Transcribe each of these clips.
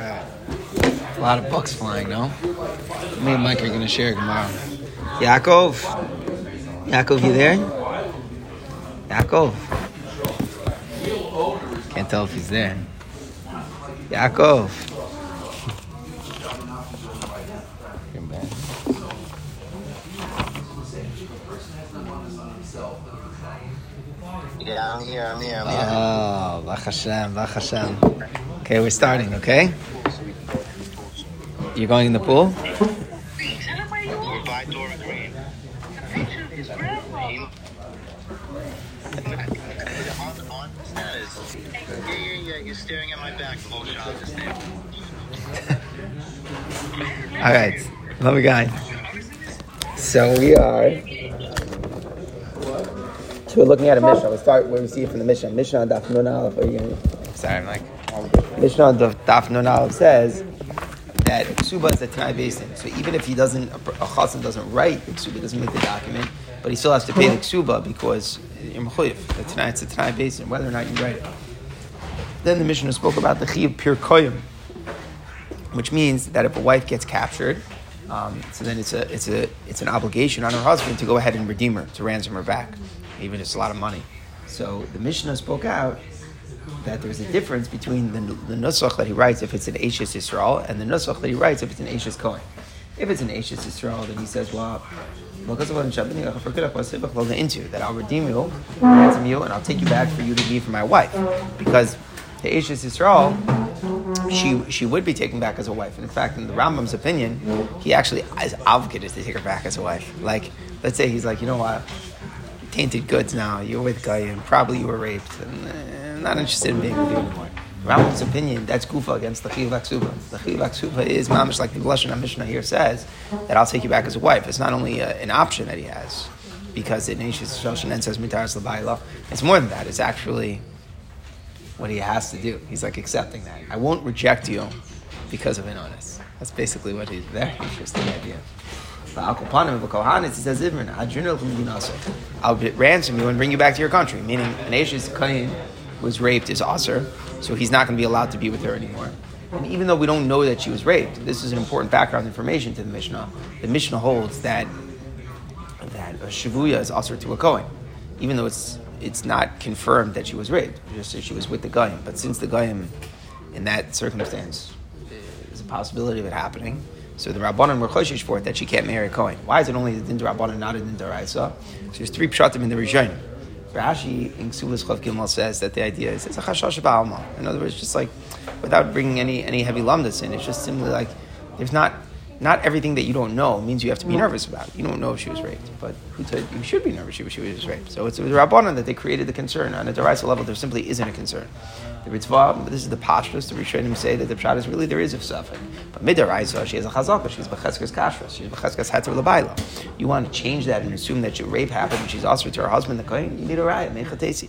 A lot of bucks flying, no? Me and Mike are going to share tomorrow. Yaakov? Yaakov, you there? Yaakov? Can't tell if he's there. Yaakov? Yeah, I'm here, I'm here, I'm here. Oh, Bach Hashem, Bach Hashem. Okay, we're starting, okay? You're going in the pool? On, on. All right, love you guys. So we are. So we're looking at a Mishnah. We'll start where we see it from the Mishnah. Mishnah Daf Nun Aleph. You Sorry, I'm like. Mishnah Daf Nun Aleph says that Ksuba is a Tanai Basin. So even if he doesn't, a Chassan doesn't write the Ksuba, doesn't make the document, but he still has to pay the Ksuba because you're Mechuyev. The Tanai, it's a Tanai Basin, whether or not you write it. Then the Mishnah spoke about the Chiv Pir Koyim, which means that if a wife gets captured, um, so then it's a it's a it's an obligation on her husband to go ahead and redeem her, to ransom her back, even if it's a lot of money. So the Mishnah spoke out that there's a difference between the, the nusach that he writes if it's an Ashes Yisrael and the nusach that he writes if it's an Ashes Kohen. If it's an Ashes Yisrael, then he says, well, into that I'll redeem you, ransom you, and I'll take you back for you to be for my wife, because the Ashes Yisrael, she she would be taken back as a wife. And in fact, in the Rambam's opinion, he actually is obligated to take her back as a wife. Like, let's say he's like, you know what, tainted goods now. You're with and probably you were raped, and uh, Not interested in being with you anymore. Rambam's opinion, that's Kufa against the Chiv Aksuba. The Chiv Aksuba is mamish like the Lashon Mishnah here says that I'll take you back as a wife. It's not only a, an option that he has because it says Mitaras. It's more than that. It's actually what he has to do. He's like accepting that. I won't reject you because of an honest. That's basically what he's very interesting idea. He says. I'll ransom you and bring you back to your country. Meaning, an Ashes Kain was raped is Aser, so he's not going to be allowed to be with her anymore. And even though we don't know that she was raped, this is an important background information to the Mishnah. The Mishnah holds that that a shavuya is Aser to a Kohen, even though it's it's not confirmed that she was raped, just that she was with the Goyim. But since the Goyim, in that circumstance, is a possibility of it happening. So the Rabbanan were choshish for it that she can't marry a Kohen. Why is it only the Din Rabbanan, not a Din Daraisa? So there's three pshatim in the Rishonim. Rashi in Ksubas Chav Gimel says that the idea is it's a chashash ba'alma. In other words, just like without bringing any any heavy lumdas in, it's just simply like there's not not everything that you don't know means you have to be nervous about. You don't know if she was raped, but told you should be nervous if she was raped? So it's with Rabbanan that they created the concern. On a Daraisa level, there simply isn't a concern. The Ritva, this is the pashtus, the Rishonim say that the Pshat is really there is a suffix. But Midaraisa, she has a chazaka, she's Becheskas Kashrus, she's Becheskas Heter Labaila. You want to change that and assume that your rape happened and she's also to her husband, the Kohen, you need a riot, Mechatesi.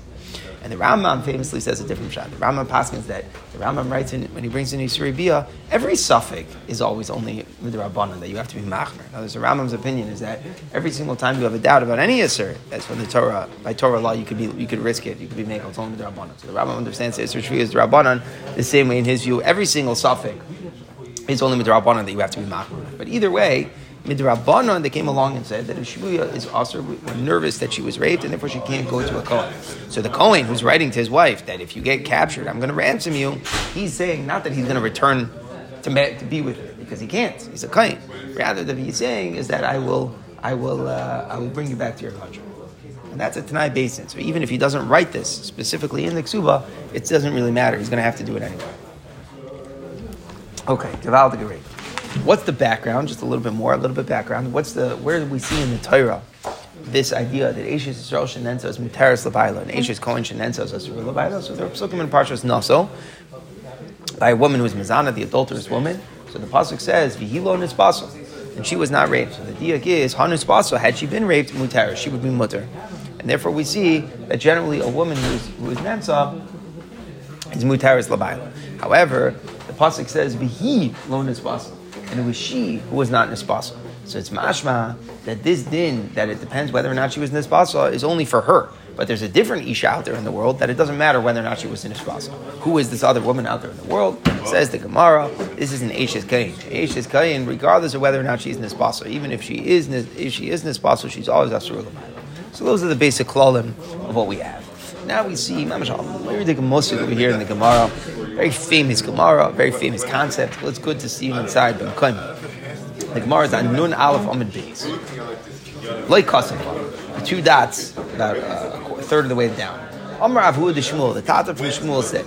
And the Rambam famously says a different shot. The Rambam paskins that the Rambam writes in when he brings in Yisuri Bia, every suffix is always only midrabanan that you have to be machmer. Now, the Rambam's opinion is that every single time you have a doubt about any assert, that's when the Torah by Torah law you could be you could risk it. You could be making it's only midrabanan. So the Rambam understands that Yisur Shvi is drabanan the same way in his view. Every single suffix is only midrabanan that you have to be machmer. But either way. Midrabanan, they came along and said that if Shibuya is also nervous that she was raped and therefore she can't go to a Kohen. So the Kohen who's writing to his wife that if you get captured, I'm going to ransom you, he's saying not that he's going to return to, to be with her because he can't. He's a Kohen. Rather, that he's saying is that I will, I will, uh, I will bring you back to your country. And that's a Tanai basin. So even if he doesn't write this specifically in the Ksuba, it doesn't really matter. He's going to have to do it anyway. Okay, the Gerei. What's the background? Just a little bit more, a little bit background. What's the where do we see in the Torah this idea that Ashes Yisrael Shenensa is Muteris Levaila and Ashes Kohen Shenensa is Asur Levaila? So there are psukim in Parshas Naso by a woman who is Mizana, the adulterous woman. So the pasuk says Vihilo Nispaso, and she was not raped. So the diak is Hanus Baso. Had she been raped, Muteris, she would be mutter, and therefore we see that generally a woman who is who is Nensa is Muteris Levaila. However, the pasuk says Vihi Lo Nispaso and it was she who was not nisbasa. So it's mashma that this din, that it depends whether or not she was nisbasa, is only for her. But there's a different Isha out there in the world that it doesn't matter whether or not she was in Ishbasa. Who is this other woman out there in the world? Says the Gemara, this is an Ashes Kain. Ashes Kain, regardless of whether or not she's Nisbasa. Even if she is if she is Nisbasa, she's always Asur So those are the basic klalim of what we have. Now we see Mamash most over here in the Gemara. Very famous Gemara, very famous concept. Well, it's good to see you inside the The Gemara is on Nun Aleph Amid Beis. Like the two dots, about uh, third of the way down. Amr Avu the Shmuel, the Tata from Shmuel said,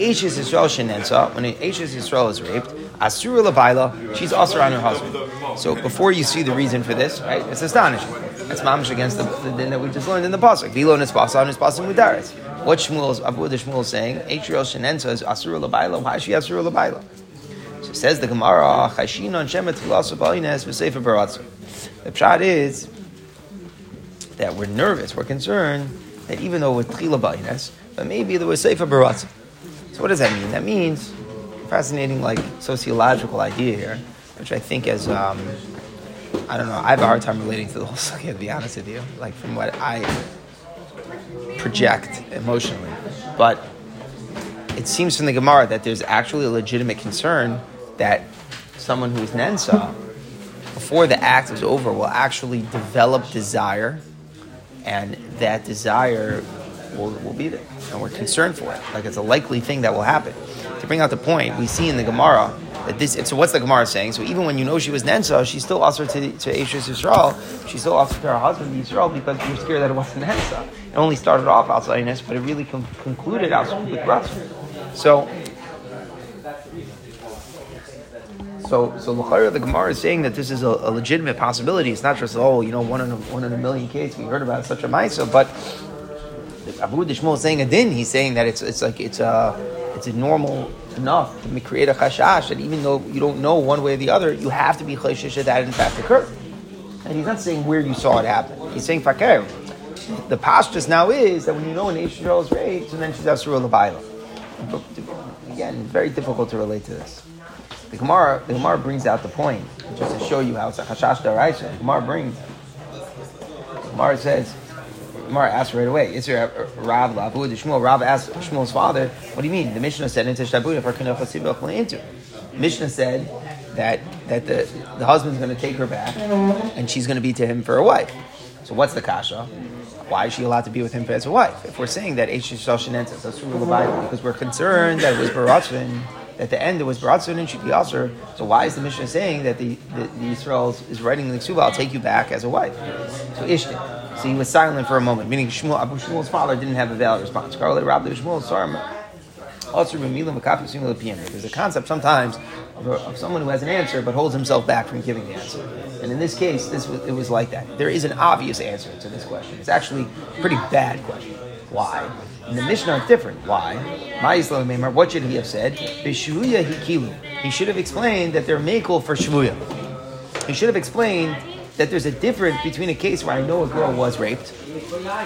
Ashes Yisrael Shenensa, when Ashes Yisrael is raped, Asura Labaila, she's also on her husband. So before you see the reason for this, right, it's astonishing. That's mamish against the, the din that we just learned in the pasuk. Vilo nispasa nispasa mudaris. What Shmuel is, the Shmuel is saying, Asher Shenensa is Asura Labaila. Why is she Asura Labaila? So says the Gemara, Chashin on Shemet Tilasa Balines V'Sefer Baratzu. The pshat is that we're nervous, we're concerned that even though with Tchila Ba'ines, but maybe there was Sefer Baratzu. So what does that mean? That means fascinating, like sociological idea here, which I think is, um, I don't know, I have a hard time relating to the whole story, to be honest with you, like from what I project emotionally. But it seems from the Gemara that there's actually a legitimate concern that someone who is Nensa, before the act is over, will actually develop desire and that desire will, will be there, and we're concerned for it. Like it's a likely thing that will happen. To bring out the point, we see in the Gemara that this. So what's the Gemara saying? So even when you know she was Nensa, she's still also to to Ashes Yisrael. She's still also to her husband Yisrael because you're scared that it wasn't Nensa. It only started off outside Nes, but it really com- concluded outside with Ratzon. So So, so L'chayra, the Gemara is saying that this is a, a, legitimate possibility. It's not just oh, you know, one in a, one in a million cases we heard about such a ma'isa, but Abu Dishmol is saying a din. He's saying that it's it's like it's a it's a normal enough to create a chashash that even though you don't know one way or the other, you have to be chashish that in fact occurred. And he's not saying where you saw it happen. He's saying fakir. The pashtus now is that when you know an Israel is raped, and then she's Asura Labaila. Again, very difficult to relate to this. The Gemara, the Gemara brings out the point just to show you how it's a hashash daraisa. Gemara brings. Gemara says. Gemara asks right away. Is there a Rav Lavu? The Shmuel Rav asked Shmuel's father, "What do you mean?" The Mishnah said into Shabuda for Kanaf into. Mishnah said that that the, the husband's going to take her back and she's going to be to him for a wife. So what's the kasha? Why is she allowed to be with him as a wife? If we're saying that Eish Shenensa, because we're concerned that it was Baratzvin at the end it was Baratzun and Shiki Aser. So why is the Mishnah saying that the, the, the Israel is writing the Ksuba, I'll take you back as a wife? So Ishtin. So he was silent for a moment, meaning Shmuel, Abu Shmuel's father didn't have a valid response. There's a concept sometimes of, a, of, someone who has an answer but holds himself back from giving the answer. And in this case, this was, it was like that. There is an obvious answer to this question. It's actually a pretty bad question. Why? And the Mishnah is different. Why? What should he have said? Bishuya hikilu. He should have explained that they're makel for shvuya. He should have explained that there's a difference between a case where I know a girl was raped,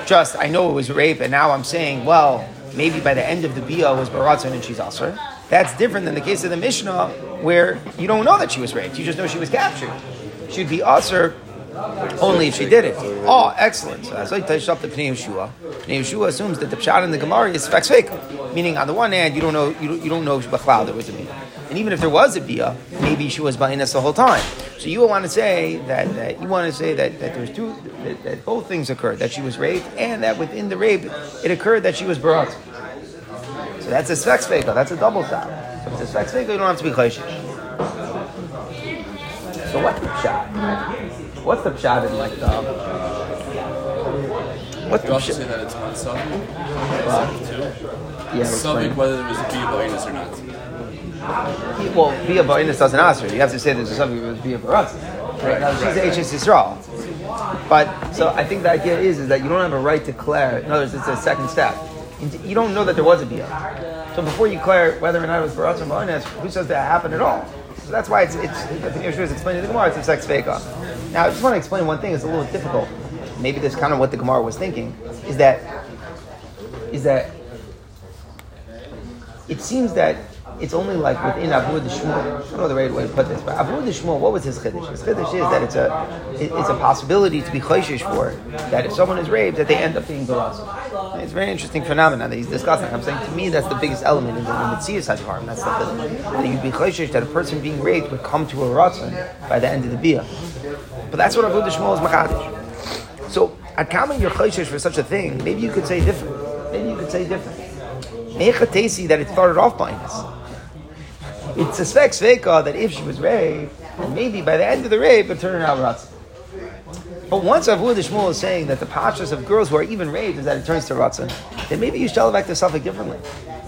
just I know it was rape, and now I'm saying, well, maybe by the end of the bia was baratzon and she's also. That's different than the case of the Mishnah where you don't know that she was raped. You just know she was captured. She'd be usher only if she did it. Oh, excellent. So that's like Taishap the Pnei Yeshua. Pnei Yeshua assumes that the Pshat in the Gemara is fake. Meaning, on the one hand, you don't know you don't, you don't know Bechlal there was a Bia. And even if there was a Bia, maybe she was buying us the whole time. So you want to say that, that you want to say that, that there's two that, that, both things occurred, that she was raped and that within the rape it occurred that she was brought. So that's a Svex That's a double stop. So if it's a Svex you don't have to be Chayshish. So what Pshat? What's the pshat in like the? What's the pshat? say that it's not subbing. Yeah, subbing whether there was a via bonus or not. Well, via bonus doesn't answer. You have to say there's a subbing was via baratz. Right. Now she's right. HS Yisrael. But so I think the idea is is that you don't have a right to declare. In other words, it's a second step. You don't know that there was a bia. So before you declare whether or not it was baratz or bonus, who says that happened at all? So that's why it's, it's think Yeshua is explaining the Gemara, it's a sex feka. Now, I just want to explain one thing, it's a little difficult. Maybe that's kind of what the Gemara was thinking, is that, is that it seems that it's only like within Abu Shmuel. I don't know the right way to put this, but Abu Shmuel, what was his chiddush? His chiddush is that it's a it- it's a possibility to be chayshish for that if someone is raped, that they end up being baras. It's a very interesting phenomenon that he's discussing. I'm saying to me that's the biggest element in the Mitzvah such harm. That's the chiddush. That you'd be chayshish that a person being raped would come to a ratzon by the end of the bia. But that's what Abu Shmuel is machadish. So, at Kama you're chayshish for such a thing, maybe you could say different. Maybe you could say different. Mechatesi that it started off by this. It suspects Veka that if she was raped, maybe by the end of the rape, it turned out Ratzah. But once Avu Shmuel is saying that the pashas of girls who are even raped is that it turns to Ratzah, then maybe you should elevate the suffix differently.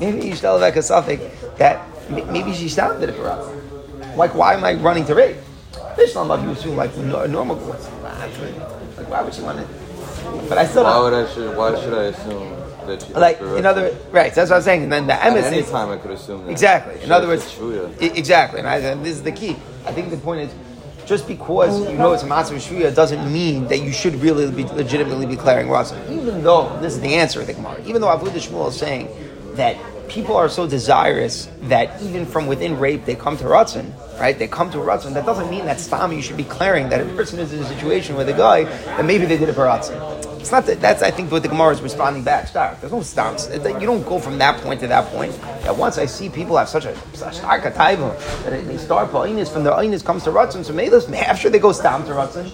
Maybe you should elevate a suffix that maybe she stopped it for Ratzah. Like, why am I running to rape? Bishlam love you assume like no- normal girls. Like, why would she want it? But I still Why would I should? Why should I assume? Like, in other right, that's what I'm saying. And then the emes any time, I could assume that. Exactly. In other words, exactly. And, I, and this is the key. I think the point is, just because you know it's a matzah shvuya doesn't mean that you should really be legitimately be declaring rasa. Even though this is the answer of the Gemara. Even though Abu Shmuel is saying that people are so desirous that even from within rape they come to ratzon, right? They come to a. That doesn't mean that stam you should be declaring that a person is in a situation with a guy that maybe they did it for. It's not that. That's I think what the Gemara is responding back. Stark. There's no stance. You don't go from that point to that point. That once I see people have such a stark taiva that they start pa'inis from their ainis comes to ratzon. So maybe after they go stam to ratzon.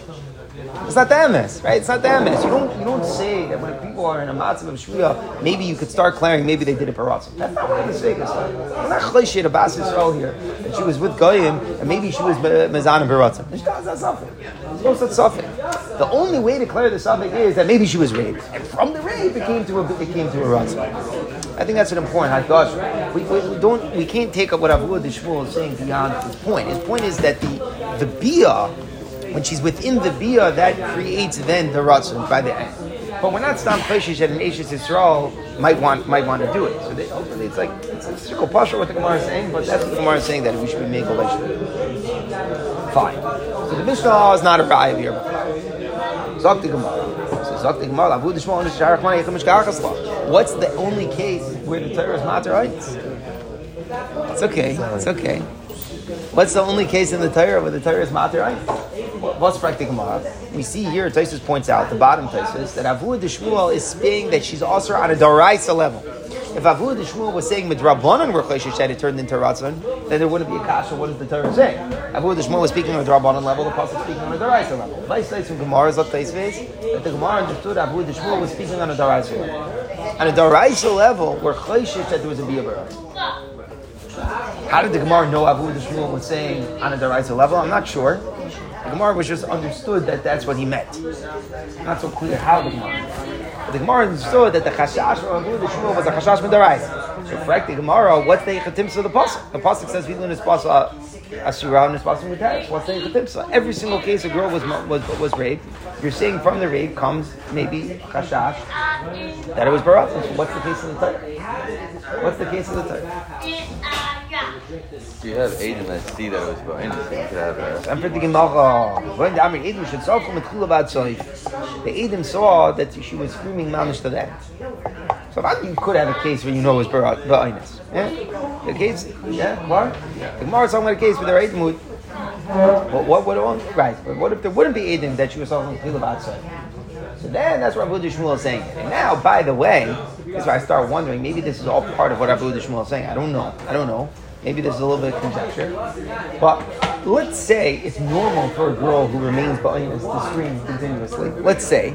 It's not the emes, right? It's not the emes. You don't you don't say that when people are in a matzav of shvuya, maybe you could start declaring maybe they did it for ratzon. That's not what the mistake is. We're not chayshit about Yisrael here that she was with goyim and maybe she was mezan and. There's no such suffix. The only way to declare the suffix is that maybe she was raped, and from the rape it came to a it came to a ratzon. I think that's an important hadash. We, we, we don't we can't take up what Abu Shmuel is saying beyond his point. His point is that the the bia when she's within the bia, that creates then the ratzon by the end. But we're not stam peshish that an Ashes Yisrael might want might want to do it. So they, ultimately, it's like it's a circle pasha what the Gemara is saying, but that's what the Gemara is saying that we should be making a Fine. So the Mishnah is not a raya here. Zok the Gemara. So Zok the Gemara. Avu Dishma Onish Sharach Mani Yechim Mishkachas Law. What's the only case where the Torah is matter rights? It's okay. It's okay. What's the only case in the Torah where the Torah is right? What's practical Gemara? We see here, Tosfos points out, the bottom Tosfos, that Avu Shmuel is saying that she's also on a Daraisa level. If Avu Shmuel was saying Midrabanan were Choshish that it turned into Ratzon, then there wouldn't be a kasha. What does the Torah say? Avu Shmuel was speaking on a Drabanan level, the Pasuk speaking on a Daraisa level. Vice Tais from is what Tosfos that the Gemara understood Avu Shmuel was speaking on a Daraisa level. On a Daraisa level, where Choshish that there was a Biyah how did the Gemara know Abu Shmuel was saying on a Daraisa level? I'm not sure. The Gemara was just understood that that's what he meant. Not so clear how the Gemara. But the Gemara understood that the Chashash of Abu Shmuel was a Chashash from Daraisa. So correct the Gemara, what's the Yichatimsa of the Pasuk? The Pasuk says Vilun is Pasuk uh, Asura and is Pasuk Mutaris. What's the Yichatimsa? Every single case a girl was, was, was raped, you're saying from the rape comes maybe Chashash that it was Barat. What's the case of the Torah? What's the case of the Torah? You have agent that see that was innocent, you could have that. I'm thinking Macha. When the Amir Edom should saw from the Kulabad Soif, the Edom saw that she was screaming Mamish to that. So think you could have a case where you know it was Ba'inus. Yeah? The case, yeah, Gemara? The Gemara is talking about a case where they're Edom would. What, what, what, right, but what if there wouldn't be Edom that she was talking from the Kulabad Soif? So then that's what Abu Shmuel is saying. And now, by the way, this is why I start wondering, maybe this is all part of what Abu Shmuel is saying. I don't know. I don't know. Maybe there's a little bit of conjecture. But let's say it's normal for a girl who remains ba'inus to scream continuously. Let's say.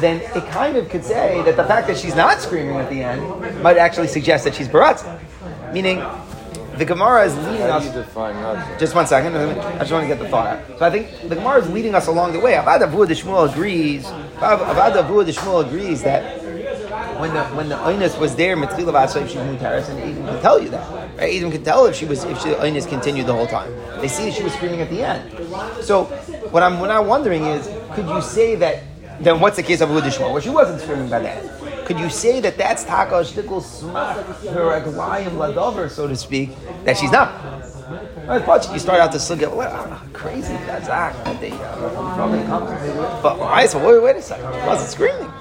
Then it kind of could say that the fact that she's not screaming at the end might actually suggest that she's baratza. Meaning, the Gemara is leading us. do you define Just one second. I just want to get the thought out. So I think the Gemara is leading us along the way. Avad Avu Shmuel agrees. Avad Avu Shmuel agrees that when the when the was there, Mitzvah Vasav she mutaris, and Edom can tell you that. Right? Edom can tell if she was if she, the continued the whole time. They see she was screaming at the end. So what I'm what I'm wondering is, could you say that? Then what's the case of Shmuel, where she wasn't screaming by that? Could you say that that's taka shtickle smach her aglayim ladover, so to speak, that she's not? Right, you start out to look at well, crazy that's act that they uh. But I said, wait, wait a second, she wasn't screaming.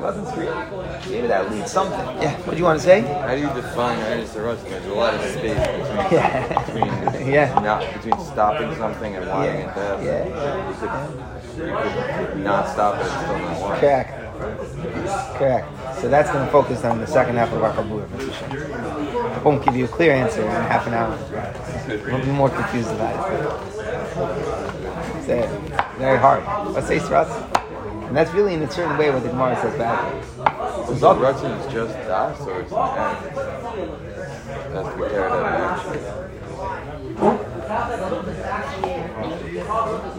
Screaming. Maybe that leads something. Yeah. What do you want to say? How do you define Ernest? There's a lot of space between, Yeah. between Yeah. not between stopping something and wanting it to happen. Yeah. You could, you could not stop it and still not want. Correct. Correct. So that's going to focus on the second half of our Kabbalah. I won't give you a clear answer in half an hour. We'll be more confused about it. It's very hard. Let's say. And that's really in a certain way what the Gemara says back. So Zog Rutzen is just das or it's an? That's to be carried out.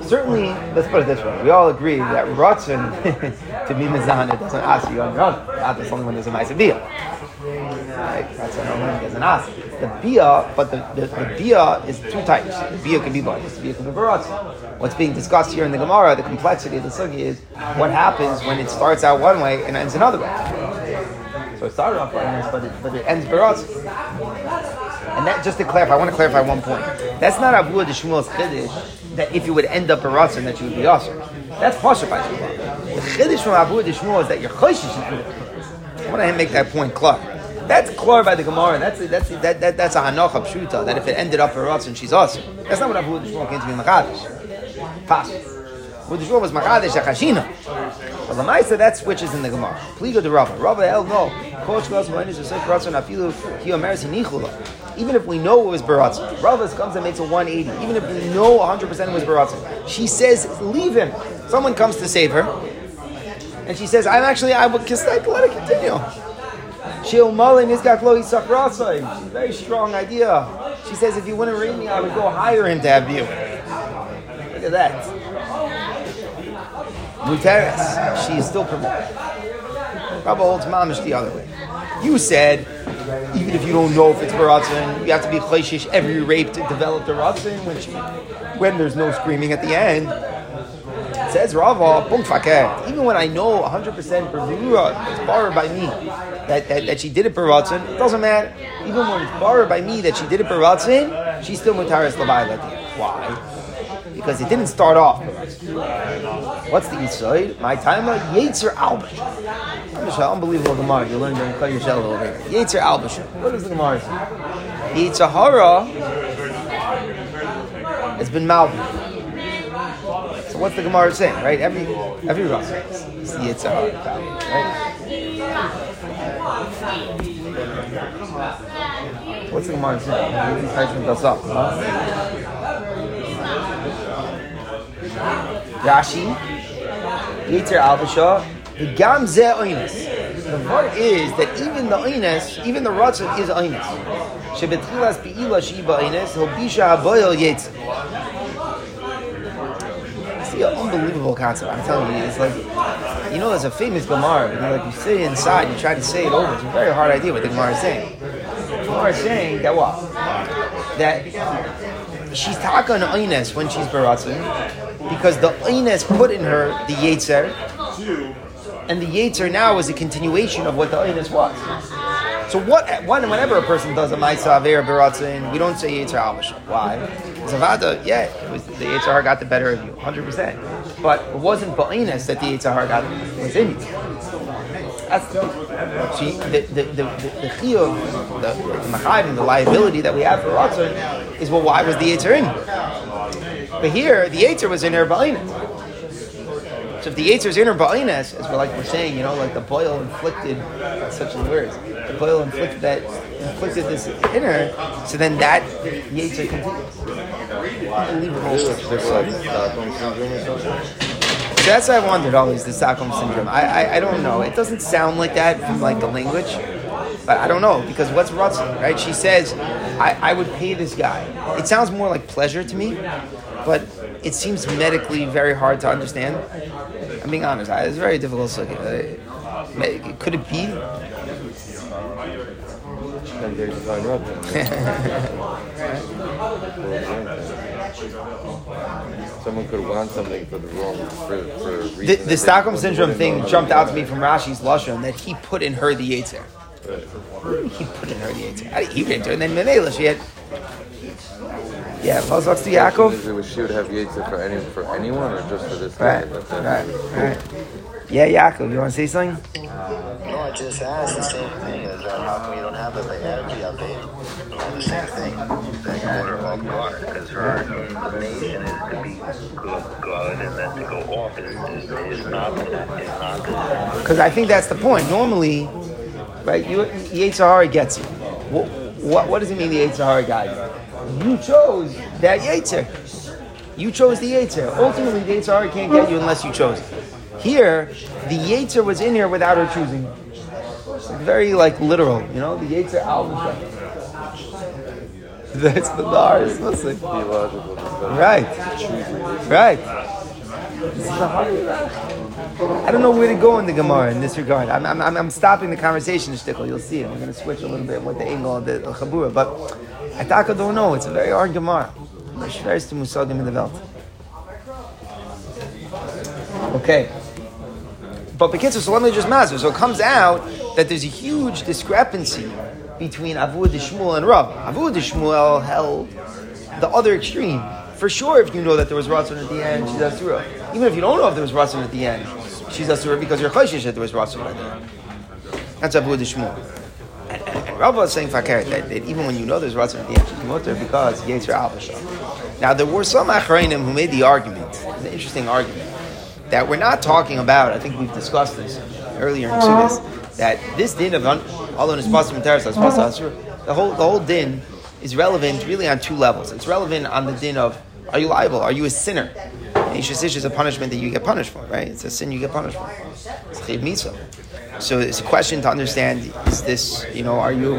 Certainly, let's put it this way. We all agree that Ratzon to be Mizana doesn't ask you on your own. Not just only when there's a nice bia. Right? Ratzon only an ask. The bia, but the, the, the bia is two types. The bia can be bonus, the bia can be baratzon. What's being discussed here in the Gemara, the complexity of the sugi is what happens when it starts out one way and ends another way. So it started off bonus, but it, but it ends baratzon. And that, just to clarify, I want to clarify one point. That's not Abu de Shmuel's Chiddush, that if you would end up a Ratzon, that you would be awesome. That's Pasha by Shmuel. The Chiddush from Abu de Shmuel is that you're Choshish I want to make that point clear. That's clear by the Gemara. That's that's that, that, that's a Hanocha Pshuta, that if it ended up a and she's awesome. That's not what Abu Shmuel came to be Machadish. Pasha. Abu de Shmuel was Machadish Akashina. But the Maisa, that switches in the Gemara. Pliga de Rava. Rava el no. Kosh Glas Manish is Sek Ratzon Afilu Ki Omeres Hinichula. Even if we know it was Baratzon, Rava comes and makes a 180. Even if we know 100% it was Baratzon, she says, leave him. Someone comes to save her, and she says, I'm actually, I would let it continue. Very strong idea. She says, if you wouldn't ring me, I would go him to have you. Look at that. Muteris, she is still permitted. Rabbi holds mamish the other way. You said, even if you don't know if it's baratzin, you have to be chayshish every rape to develop the ratzin she, when there's no screaming at the end. Says Rava, faket. Even when I know 100% berura, it's borrowed by me that, that, that she did it baratzin, it doesn't matter. Even when it's borrowed by me that she did it baratzin, she's still mutaris labai Why? Because it didn't start off. What's the inside? My timer, Yetzer. Albish, unbelievable Gemara. You learned during Kal Yishel over here. Yetzer Albish. What does the Gemara say? Yetzer Hara has been Malbi. What's the Gemara saying, right? Every every Rosh is the Yetzer Hara, right? What's the Gemara saying? Rashi, Yitzer Albasha, the Gam Ze Oinus. The word is that even the Oinus, even the Ratzon is Oinus. Shebetchilas Be'ila Shiba Oinus, Hobisha Haboyel Yetzer. An unbelievable concept. I'm telling you, it's like, you know, there's a famous Gemara. You know, like you sit inside, you try to say it over. It's a very hard idea what the Gemara is saying. Gemara is saying that what? That she's taka an oines when she's baratzin because the oines put in her the yetzer, and the yetzer now is a continuation of what the oines was. So what? When, whenever a person does a ma'isa aver baratzin, we don't say yetzer almasha. Why? Zavada, yeah, it was, the yetzer got the better of you, hundred percent. But it wasn't ba'ines that the yetzer got was in you. That's see the the the the, the the, machayim, the liability that we have for ratzon is well, why was the yetzer in? But here, the yetzer was in her ba'ines. So if the Yitzer's inner ba'ines, as we're like we're saying, you know, like the boil inflicted, such words, the boil inflicted that inflicted this inner, so then that Yetzer continues. That's why I wondered always the Stockholm syndrome. I, I I don't know. It doesn't sound like that from like the language, but I don't know because what's Rutzin, right? She says, I, I would pay this guy. It sounds more like pleasure to me, but it seems medically very hard to understand. I'm being honest. It's very difficult. Uh, Could it be? And there's Zog Rutzen. Someone could want something for the wrong for, for a reason. The, the Stockholm syndrome thing jumped out to me from Rashi's Lashon that he put in her the Yetzer. He put in her the Yetzer. He didn't do it. And then Menela, she had. Yeah, Mosvaks to Yaakov. She would have Yitzhak for any for anyone or just for this guy? Right, right, right. Yeah, Yaakov, you want to say something? No, I just asked the same thing. Is that how come you don't have it like energy update? All the same thing. That caught her off guard because her nation is to be good, good, and then to go off is, is, is not is not good. Because I think that's the point. Normally, right, you, Yetzirah gets you. What, what, what does it mean the Yetzirah got you? You chose that Yetzer. You chose the Yetzer. Ultimately, the Yetzirah can't get you unless you chose it. Here, the Yetzer was in here without her choosing. It's very like literal, you know, the Yetzer al That's the. Listen. Theological discussion. Right. Right. I don't know where to go in the Gemara in this regard. I'm, I'm, I'm- stopping the conversation, Shtickle. You'll see it. We're going to switch a little bit with the angle of the Chabura. But I don't know. It's a very hard Gemara. Okay. But Bekitzer, so let just master. So it comes out that there's a huge discrepancy between Avud Shmuel and Rav. Avud Shmuel held the other extreme. For sure, if you know that there was Ratzon at the end, she's Asura. Even if you don't know if there was Ratzon at the end, she's Asura because you're Chayshish that there was Ratzon at the end. That's Avud Shmuel. And, and, Rav was saying Fakir that, that even when you know there's Ratzon at the end, she's Mutter because Yetzer Al Now, there were some Achrayim who made the argument, an interesting argument, that we're not talking about, I think we've discussed this earlier in Sudas, uh-huh. that this din of although it's possible the whole the whole din is relevant really on two levels. It's relevant on the din of are you liable? Are you a sinner? Ishish is a punishment that you get punished for, right? It's a sin you get punished for. It's mitzvah. So it's a question to understand: Is this, you know, are you,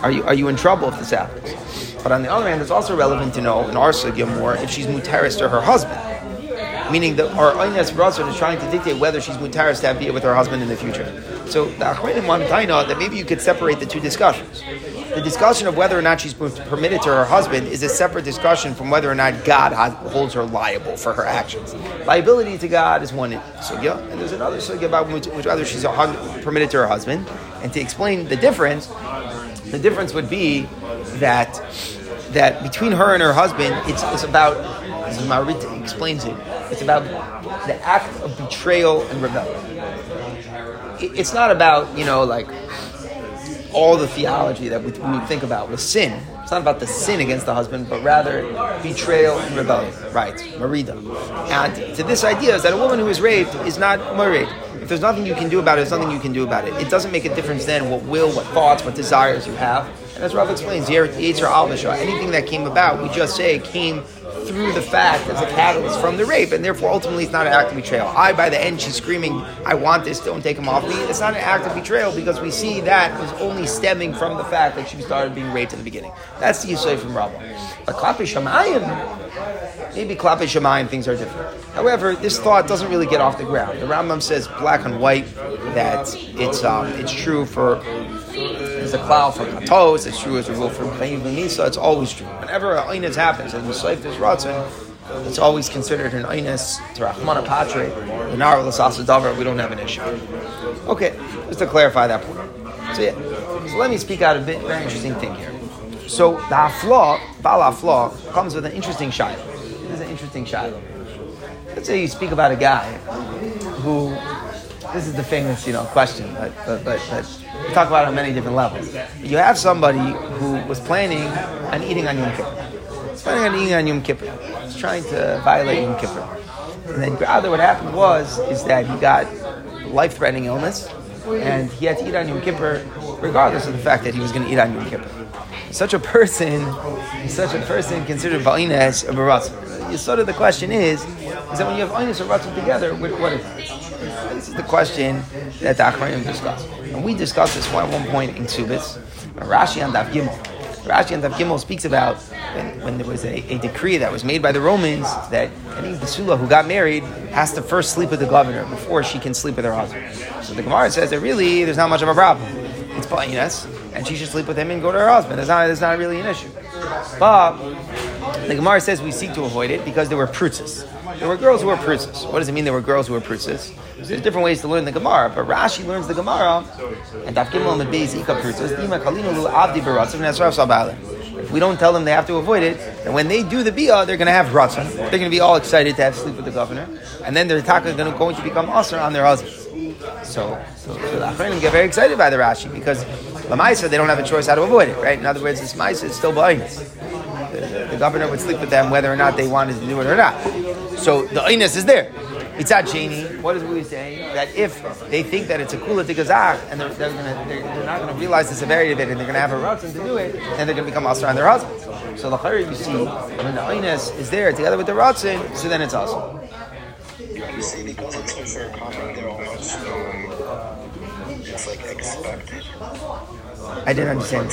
are you, are you in trouble if this happens? But on the other hand, it's also relevant to know in our sugya more if she's mutaris to her husband meaning that our Einas Ratzon is trying to dictate whether she's mutaris to have with her husband in the future. So the Achrenim want that maybe you could separate the two discussions. The discussion of whether or not she's permitted to her husband is a separate discussion from whether or not God holds her liable for her actions. Liability to God is one sugya, and there's another sugya about which whether she's permitted to her husband. And to explain the difference, the difference would be that that between her and her husband, it's, it's about, as Marita explains it, it's about the act of betrayal and rebellion. It- It's not about, you know, like all the theology that we, we think about with sin. It's not about the sin against the husband, but rather betrayal and rebellion. Right, Marida. And to this idea is that a woman who is raped is not married. If there's nothing you can do about it, there's nothing you can do about it. It doesn't make a difference then what will, what thoughts, what desires you have. As Rav explains, Yetzer Alvasha, anything that came about, we just say came through the fact as a catalyst from the rape, and therefore ultimately it's not an act of betrayal. I, by the end, she's screaming, I want this, don't take him off me. It's not an act of betrayal because we see that was only stemming from the fact that she started being raped in the beginning. That's the Yisrael from Rabbah. But Klapi Shamayim, maybe Klapi Shamayim things are different. However, this thought doesn't really get off the ground. The Rambam says black and white that it's um, it's true for a cloud for katos, it's true as a rule for Nisa, it's always true. Whenever an Einis happens, and the Yisrael is Ratzin, it's always considered an Einis to Rahmana Patre, the Lasasa Davar, we don't have an issue. Okay, just to clarify that point. So yeah, so let me speak out a bit, very interesting thing here. So the Hafla, Bal Hafla, comes with an interesting shiloh. This is an interesting shiloh. Let's say you speak about a guy who, this is the famous, you know, question, but, but, but, but we talk about it on many different levels. You have somebody who was planning on eating on Yom Kippur. He's planning on eating on Yom Kippur. He's trying to violate Yom Kippur. And then rather what happened was, is that he got life-threatening illness, and he had to eat on Yom Kippur regardless of the fact that he was going to eat on Yom Kippur. Such a person, such a person considered Ba'ina a Baratz. The sort of the question is, is that when you have Einis and Ratzah together, what is it? This is the question that the Achronim discussed. And we discussed this one at one point in Subis. Rashi and Dav Gimel. Rashi and Dav Gimel speaks about when, when there was a, a decree that was made by the Romans that any Basula who got married has to first sleep with the governor before she can sleep with her husband. So the Gemara says that really there's not much of a problem. It's Ba'inas, and she should sleep with him and go to her husband. It's not, it's not really an issue. But the Gemara says we seek to avoid it because there were prutzas. There were girls who were prutzas. What does it mean there were girls who were prutzas? There's different ways to learn the Gemara, but Rashi learns the Gemara, and Daf Gimel and the Beis Ika Sabalim. If we don't tell them they have to avoid it, then when they do the bia, they're going to have ratzon. They're going to be all excited to have sleep with the governor, and then their taka is going to, become usher on their husbands. So, so, so the Achronim get very excited by the Rashi because the Maisa, they don't have a choice how to avoid it, right? In other words, this Maisa is still Ba'inus. The, the governor would sleep with them whether or not they wanted to do it or not. So the Inus is there. It's at Shani. What is we saying? That if they think that it's a kula tikazach and they're, they're, gonna, they're, they're not going to realize the severity of it and they're going to have a ratzon to do it, then they're going to become asr on their husbands. So the chayr you see when the Inus is there together with the ratzon, so then it's asr. You see, because it's they're almost, um, it's like expected. I didn't understand.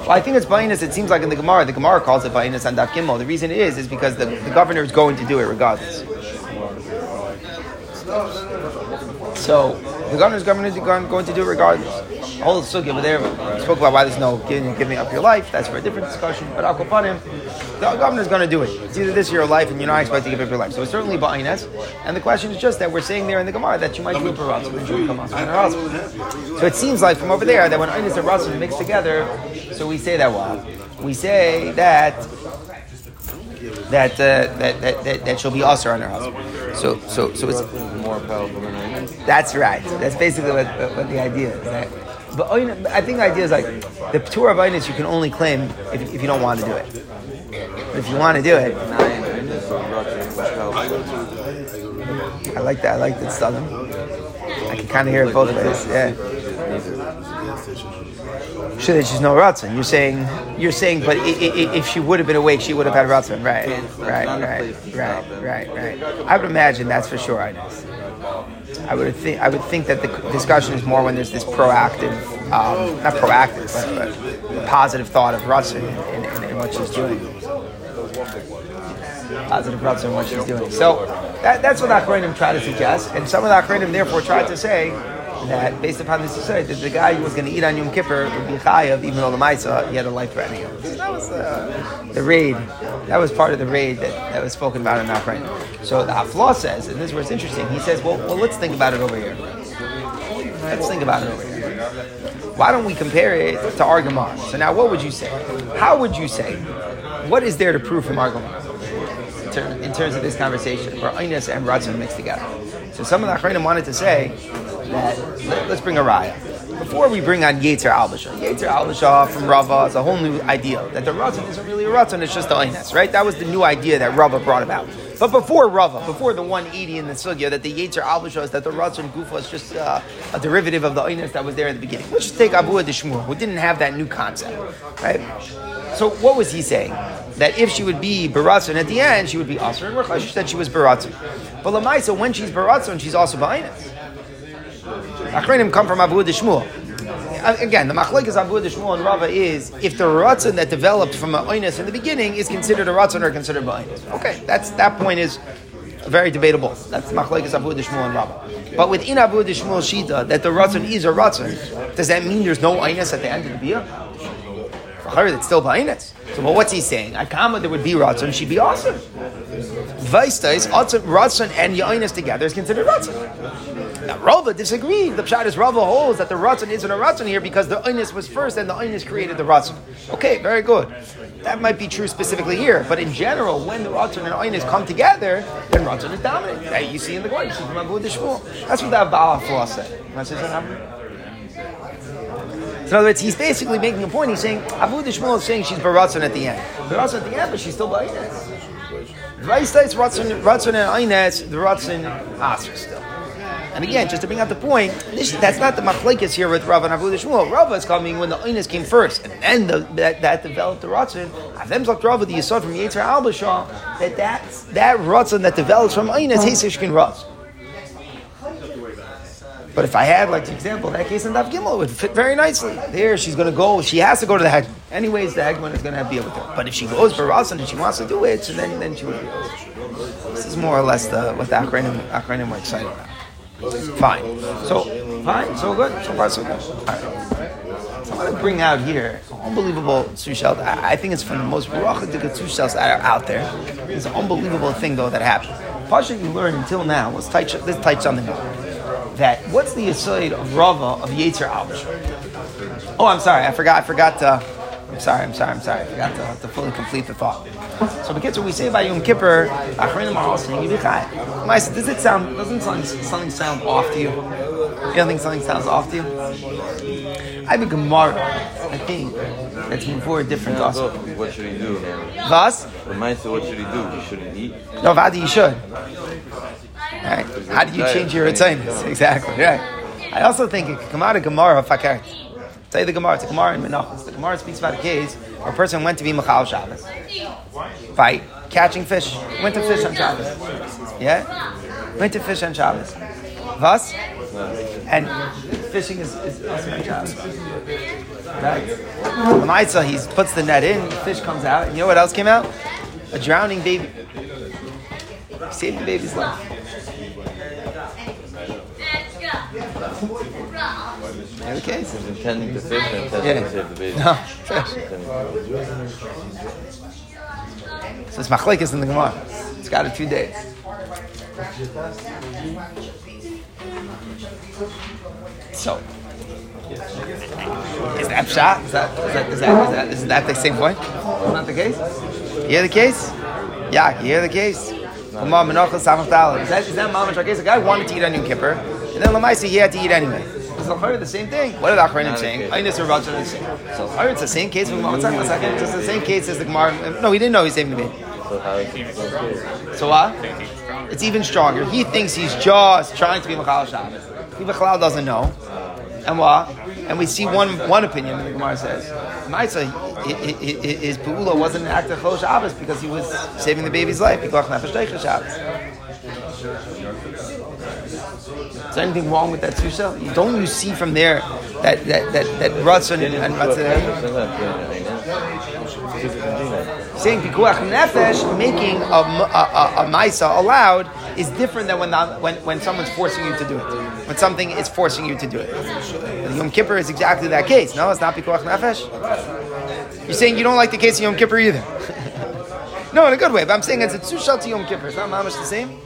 Well, I think it's ba'inus. It seems like in the Gemara, the Gemara calls it ba'inus and daf. The reason is, is because the, the governor is going to do it regardless. So the governor's governor is going to do it regardless. Whole sugya over there spoke about why there's no giving, giving up your life. That's for a different discussion. But Akopanim, the governor's going to do it. It's either this or your life, and you're not expected to give up your life. So it's certainly ba'inus. And the question is just that we're saying there in the Gemara that you might do it for ratzon and you become asr. So it seems like from over there that when inus and ratzon mixed together, so we say that what? We say that that, uh, that, that, that that she'll be usher on her husband. So so so it's more powerful than that's right. That's basically what, what, the idea is. That, but I think the idea is like the tour of Inus you can only claim if, if you don't want to do it. If you want to do it. I like that. I like that southern. I can kind of hear it both ways. Yeah. Sure, that she's no ratzon. You're saying, you're saying, but i- i- if she would have been awake, she would have had ratzon. Right, right, right, right, right, right. I would imagine that's for sure. I know. I would think, I would think that the discussion is more when there's this proactive, um, not proactive, but, but positive thought of in, in what she's doing. Positive ratzon in what she's doing. So that, that's what Akronim tried to suggest, and some of the Akronim therefore tried to say that based upon this society, that the guy who was going to eat on Yom Kippur would be chayav, even though the Maisa, he had a life-threatening illness. That was uh, the raid. That was part of the raid that, that was spoken about in Akronim. So the Hafla says, and this is where it's interesting, he says, well, well, let's think about it over here. Let's think about it over here. Why don't we compare it to our So now, what would you say? How would you say? What is there to prove from our Gemara? in, terms of this conversation, where Einis and Ratzon mixed together. So some of the Achronim wanted to say that let, us bring a raya. Before we bring on Yetzer Albasha, Yetzer Albasha from Rava is a whole new idea that the Ratzon isn't really a Ratzon, it's just the Einis, right? That was the new idea that Rava brought about. But before Rava, before the 180 in the Sugya, that the Yetzer Albasha is that the Ratzon Gufa is just uh, a derivative of the Einis that was there in the beginning. Let's just take Abu Adishmur, who didn't have that new concept, right? So what was he saying? That if she would be baratzon at the end, she would be asr and rechash. said she was baratzon. But lamaisa, when she's baratzon, she's also ba'inus. Achrenim come from Abu Dishmul. Again, the machlekes Abu Dishmul and Rava is if the ratzon that developed from a oinus in the beginning is considered a ratzon or considered ba'inus. Okay, that's that point is very debatable. That's machlekes Abu Dishmul and Rava. But within Abu Dishmul Shita, that the ratzon is a ratzon, does that mean there's no oinus at the end of the biyah? For her, it's still ba'inus. So, but what's he saying? Akama, there would be ratzon, she'd be awesome. Vaista is ratzon and yainus together is considered ratzon. Now, Rava disagreed. The pshat is Rava holds that the ratzon isn't a ratzon here because the oinus was first and the oinus created the ratzon. Okay, very good. That might be true specifically here, but in general, when the ratzon and oinus come together, then ratzon is dominant. That you see in the Gemara, That's what the Hafla said. So in other words, he's basically making a point. He's saying Abu Dishmul is saying she's baratzon at the end. Baratzon at the end, but she's still ba'inez. Vaista is ratzon, ratzon and ainez, the ratzon ah, aser still. And again, just to bring out the point, this, that's not the machlekes here with Rav and Abu Dishmul. Rav is coming when the ainez came first, and then the, that, that developed the ratzon. Avem zok Rav the yisod from Yetzer Albashah that that's, that ratzon that develops from ainez heisishkin raz. But if I had, like the example, that case in Daf Gimel, it would fit very nicely. There, she's going to go. She has to go to the Hegman. Anyways, the Hegman is going to have to be with her. But if she goes for Rasan and she wants to do it, so then, then she would be able. This is more or less the, what the Akronim, Akronim were excited about. Fine. So, fine. So good. So far, so good. I'm going to bring out here unbelievable sushel. I I think it's from the most brachadik sushels that are out there. It's an unbelievable thing, though, that happened. Pasha you learned until now, let's touch, let's touch something that what's the aside of Rava of Yetzer Albish? Oh, I'm sorry, I forgot. I forgot. Uh, I'm sorry, I'm sorry, I'm sorry. I forgot to, to fully complete the thought. So because what we say about Yom Kippur, Achronim are all saying Yibichai. Maisa, does it sound, doesn't something, something sound off to you? You don't think something sounds off to you? I have a Gemara, I think, that's before a different also. what should he do? Was? The mindset, what should he do? He shouldn't eat. No, Vadi, you should. Right? How do you change your attainments? Exactly, right. I also think it could come out of Gemara Fakert. Say the Gemara, it's a Gemara in Menachos. The Gemara speaks about a case where a person went to be Machal Shabbos. By catching fish. Went to fish on Shabbos. Yeah? Went to fish on Shabbos. Was? And fishing is, is also on Shabbos. Right? Maitza, he puts the net in, the fish comes out, and you know what else came out? A drowning baby. Saved the baby's life. The case. He's intending to fish and intending to save the baby. No, fish. So it's machlekes in the Gemara. It's got a few days. So, is that pshat? Is that is that is that is that, is that the same point? Is that the case? You hear the case? Yeah, you hear the case. Gemara Menachos Samach Daled. Is that is that mamash case? A guy wanted to eat on Yom Kippur, and then Lamaisa he had to eat anyway. Is the same thing? What are the Achronim saying? Or Rajah is. So Chayr, it's the same case. With One second, one second. It's the same case as the Gemara. No, he didn't know he's saving the baby. So how is it? So what? It's even stronger. He thinks he's just trying to be Machal Shabbos. He Bechalal doesn't know. And what? And we see one one opinion the Gemara says. Maisa, his Pa'ula wasn't an act of Chol Shabbos because he was saving the baby's life. Because Teicha Shabbos. There anything wrong with that susha? Don't you see from there that that that that Ratzon and, and Matzah saying pikuach nefesh, making a, a, a, a maisa allowed, is different than when, the, when when someone's forcing you to do it. When something is forcing you to do it. And Yom Kippur is exactly that case. No, it's not pikuach nefesh. You're saying you don't like the case of Yom Kippur either. no, in a good way. But I'm saying it's a tzushal to Yom Kippur. It's not mamish the same.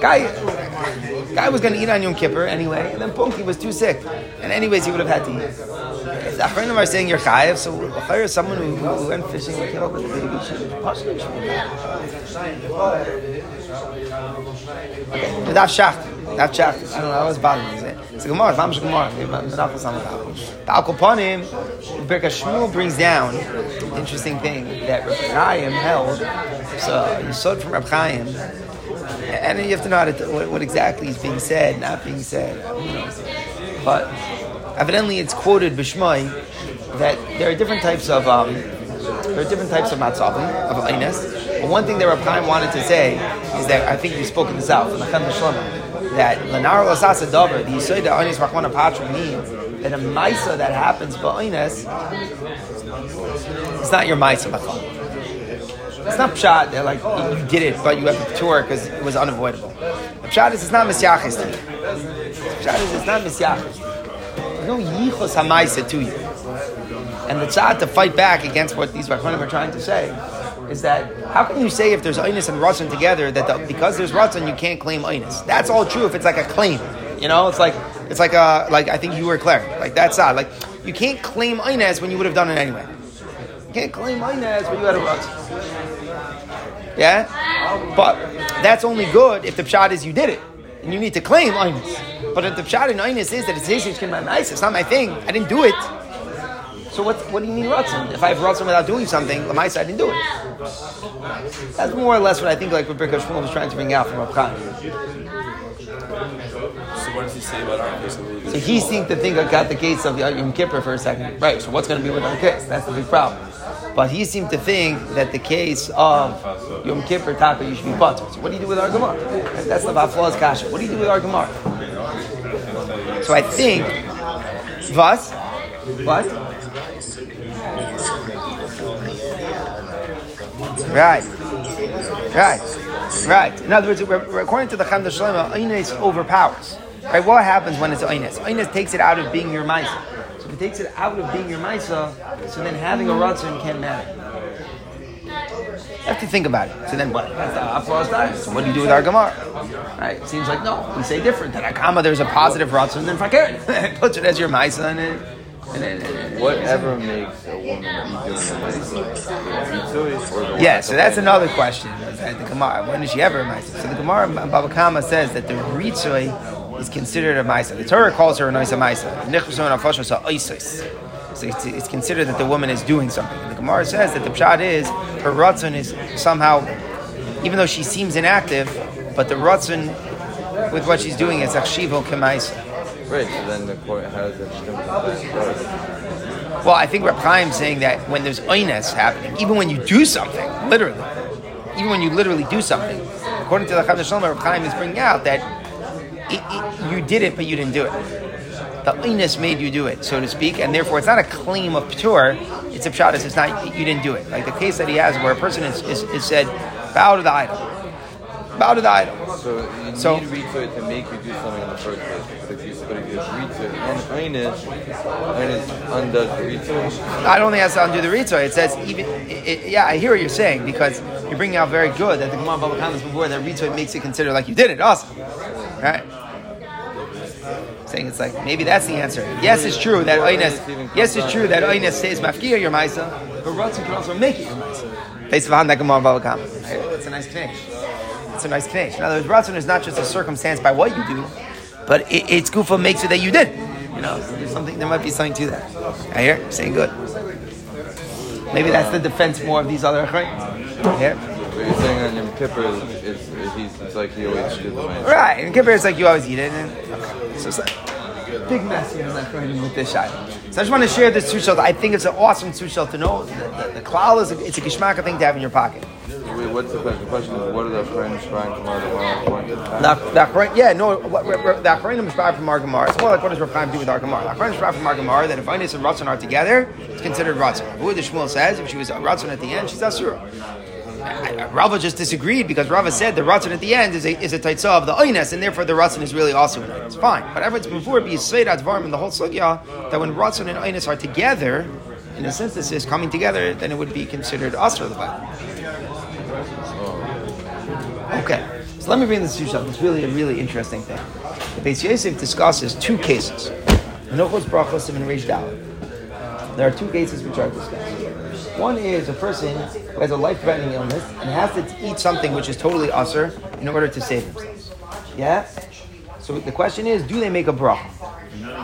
Guy, guy was going to eat on Yom Kippur anyway, and then Punky was too sick, and anyways he would have had to eat. The Achronim are saying you're chayiv, so Chayr, someone who, who went fishing and came up with a baby Okay, Daf Shacht, Daf Shacht. I don't know, I was bothering me. It's a Gemara, it's Mamish Gemara. The Al Kopanim, Birkas Shmuel brings down interesting thing that Reb Chaim held. So you saw it from Reb Chaim. And you have to know how to, what, what exactly is being said, not being said. Who knows? But evidently, it's quoted b'shmai that there are different types of um, there are different types of matzavim of einis. But one thing that Reb Chaim wanted to say is that I think we've spoken this out from the Chem that lenar lasasa davar the yisoid that einis rachmana patra means that a maisa that happens ba'einis it's not your maisa b'chol. It's not pshat that like you did it, but you have to tour because it was unavoidable. The pshat is it's not misyachis to you. Pshat is it's not misyachis. There's no yichos hamaisa to you. And the pshat to fight back against what these Rachmanim are trying to say is that how can you say if there's Einis and Ratzon together that the, because there's Ratzon you can't claim Einis? That's all true if it's like a claim. You know, it's like it's like a like I think you were clear. Like that's odd. Like you can't claim Einis when you would have done it anyway. You can't claim Einis when you had a Ratzon. Yeah? But that's only good if the pshat is you did it. And you need to claim Einis. But if the pshat in Einis is that it's his it's my not my thing. I didn't do it. So what, what do you mean Ratzon? If I have Ratzon without doing something, Lamaisa, I didn't do it. That's more or less what I think like what Birkas Shmuel was trying to bring out from Chaim. So what does he say about our case? So he seemed to think I got the case of Yom Kippur for a second. Right, so what's going to be with our case? That's the big problem. But he seemed to think that the case of Yom Kippur Taka you should be butter. So what do you do with our Gemara? That's the Hafla's Kasha. What do you do with our Gemara? So I think Vas what? Right. Right. Right. In other words, according to the Cham Shlomo, Einis overpowers. Right? What happens when it's Einis? Einis takes it out of being your Maisa. If it takes it out of being your Maisa, so then having a Ratzon can't matter. You have to think about it. So then what? That's the. So what do you do with our Gemara? Right? It seems like no. We say different. That Akama, there's a positive Ratzon, then Fakir. Puts it as your Maisa and it And then- and then- Whatever makes a woman be doing a nice the ritzui or the Yeah, so that's another question. The Gemara, when is she ever a? So the Gemara Baba Kama says that the Ritzoi is considered a Maisa. The Torah calls her a Noisa Maisa. Nichruson Afashos Oisos. So it's, it's considered that the woman is doing something. And the Gemara says that the Pshat is her Ratzon is somehow, even though she seems inactive, but the Ratzon with what she's doing is Achshivo Kemaisa. Right, so then the court has a Well, I think Reb Chaim's saying that when there's oines happening, even when you do something, literally, even when you literally do something, according to the Chaim Shalom, Reb Chaim is bringing out that it, it, you did it, but you didn't do it. The oines made you do it, so to speak, and therefore it's not a claim of pure. It's a pshat. It's not you didn't do it. Like the case that he has, where a person is, is, is said, "Bow to the idol." Bow to the idol. So you So- need ritzui to make you do something in the first place. But if you, but if you have ritzui and einish, einish undoes the ritzui. I don't think that's to undo the Ritza. It says even, it, it- yeah, I hear what you're saying because you're bringing out very good that the Gemara Baba Kama before that Ritza makes it consider like you did it. Awesome, right? Saying it's like maybe that's the answer. Yes, it's true that Oines. Yes, it's true that Oines says mafkia your Maisa, but Ratzon can also make it your Maisa. Based on that Gemara Baba It's a nice finish. It's a nice finish. In other words, Ratzon is not just a circumstance by what you do, but it, it's Kufa makes it that you did. You know, there's something. There might be something to that. I hear you're saying good. Maybe that's the defense more of these other achrayim. Yeah. But you're saying on Yom Kippur, it's, it's, it's, he's, it's like he always did the. Right. In Kippur, it's like you always eat it. And, okay. So it's like big mess here in that achrayim with this shot. So I just want to share this two shell. I think it's an awesome two shell to know. The, the, the klal is a, it's a gishmaka thing to have in your pocket. Wait, what's the question? The question is, what are the friends trying to learn The, the achrayim, yeah, no, the achrayim is from our Gemara. It's more like what does Rav Chaim do with our Gemara? The achrayim is from our Gemara that if Einis and Ratzon are together, it's considered Ratzon. Who the Shmuel says if she was Ratzon at the end, she's Asura. Rava just disagreed because Rava said the Ratzon at the end is a, is a taitza of the Oines, and therefore the Ratzon is really also an Oines. Fine. Whatever it's before, be Seirat Varm in the whole Sugya, that when Ratzon and Oines are together, in a synthesis, coming together, then it would be considered Asra the Bible. Okay, so let me bring this to you. It's really a really interesting thing. The Beis Yosef discusses two cases. Menochos brachos and Reish. There are two cases which are discussed. One is a person who has a life-threatening illness and has to eat something which is totally usher in order to save themselves. Yeah. So the question is, do they make a bracha?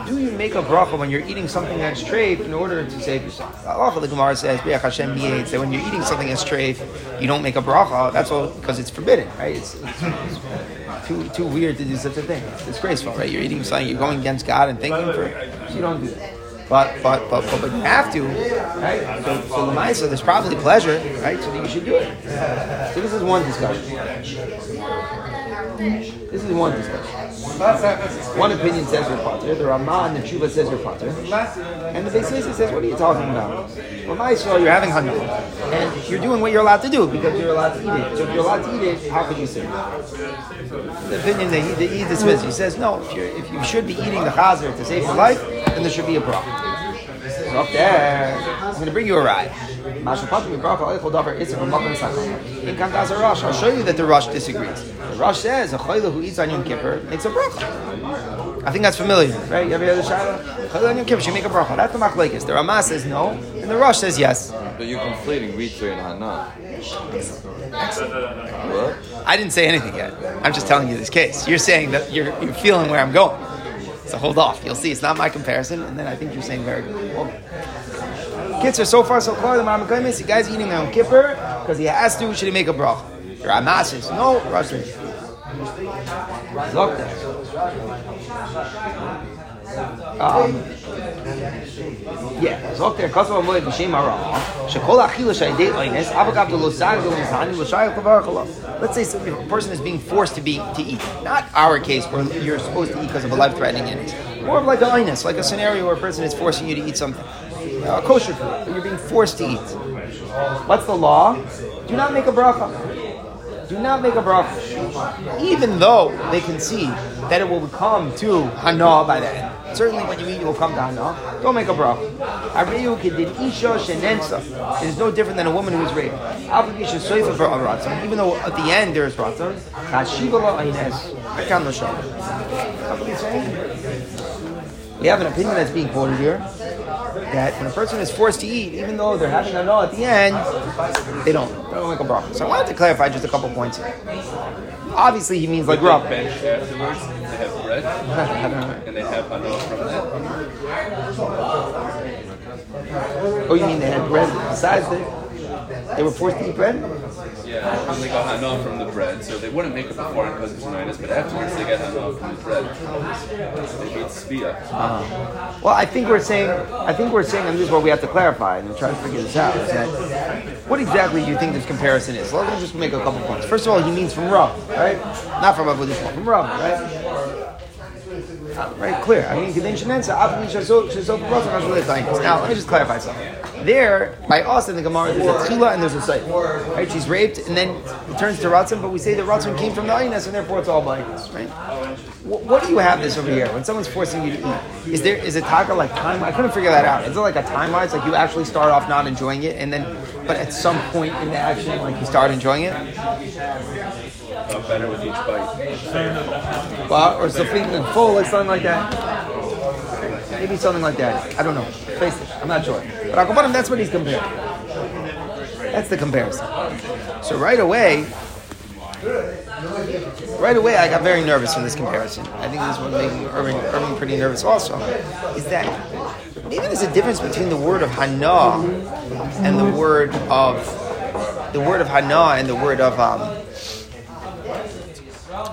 Do you make a bracha when you're eating something that's treif in order to save yourself? Allah the Gemara says, "B'yach Hashem mi'etz," that when you're eating something that's treif, you don't make a bracha. That's all because it's forbidden, right? It's, it's, it's too too weird to do such a thing. It's disgraceful, right? You're eating something, you're going against God and thinking for, so you don't do that. But but but but, but you have to, right? So so Lamaisa, there's probably pleasure, right? So you should do it. So this is one discussion. This is one discussion. One opinion says you're potter, the Ramah and the Tshuva says you're potter, and the Beis says, what are you talking about? Well, my soul, you're having honey, and you're doing what you're allowed to do because you're allowed to eat it. So if you're allowed to eat it, how could you sin? The opinion that he, that he dismisses, he says, no, if, if you should be eating the chazer to save your life, then there should be a bracha. Up there, I'm going to bring you a ride. Masha Patim Bracha Eichel Davar Itzah from Makom Sachar. In Kantas Rosh, I'll show you that the Rosh disagrees. The Rosh says a chayla who eats on Yom Kippur makes a bracha. I think that's familiar, right? You ever hear the Shaila? Chayla on Yom Kippur, she make a bracha. That's the Machlekes. The Ramah says no, and the Rosh says yes. But you're conflating ritzui and hana. What? I didn't say anything yet. I'm just telling you this case. You're saying that you're, you're feeling where I'm going. So hold off. You'll see. It's not my comparison, and then I think you're saying very good. Well, kids are so far so clear. The Mama Kaimis, the guy's eating on Kippur because he has to. Should he make a bracha? The Ramah says no. Says Look Um, yeah. Zok der kasva moed b'shem hara. Shekol achilus ha'idei oines avagav de losag de lozan l'shayel kavarchala. Let's say a person is being forced to be to eat. Not our case where you're supposed to eat because of a life-threatening illness. More of like an oines, like a scenario where a person is forcing you to eat something. A kosher food, you're being forced to eat. What's the law? Do not make a bracha. Do not make a bracha. Even though they can see that it will come to hana by the end. Certainly when you eat, you will come to hana. Don't make a bracha. Ariyu kedin isha shenensa. It is no different than a woman who is raped. Application for. Even though at the end there is ratzon. He's saying. We have an opinion that's being quoted here. That when a person is forced to eat, even though they're having a at the end, they don't. They don't make a bracha. So I wanted to clarify just a couple points here. Obviously, he means like They rub. bench afterwards. They have bread and they have hanoah from that. Oh, you mean they had bread besides that? they were forced to eat bread? Yeah, and they got hanoah from the bread, so they wouldn't make it before because it's minus, but afterwards they get hanoah from the bread. They eat spia. Ah. Well, I think we're saying, I think we're saying, and this is what we have to clarify and try to figure this out, is that what exactly do you think this comparison is? Let me just make a couple points. First of all, he means from Rav, right? Not from Abu from Rav, right? Right, clear. I mean. Now, let me just clarify something. There, by us in the Gemara, there's a tchila and there's a sayf. Right? She's raped, and then it turns to Ratzon, but we say that Ratzon came from the Aynas, and therefore it's all Aynas, right? What, do you have this over here? When someone's forcing you to eat, is there is it taka like time? I couldn't figure that out. Is it like a time wise? Like you actually start off not enjoying it, and then, but at some point in the action, like you start enjoying it? Got better with each bite. Well, or something in full, like something like that. Maybe something like that. I don't know. Face it, I'm not sure. But Akabanim, that's what he's comparing. That's the comparison. So right away, right away, I got very nervous from this comparison. I think this is what making Irving, Irving pretty nervous also. Is that maybe there's a difference between the word of hana and the word of the word of hana and the word of um,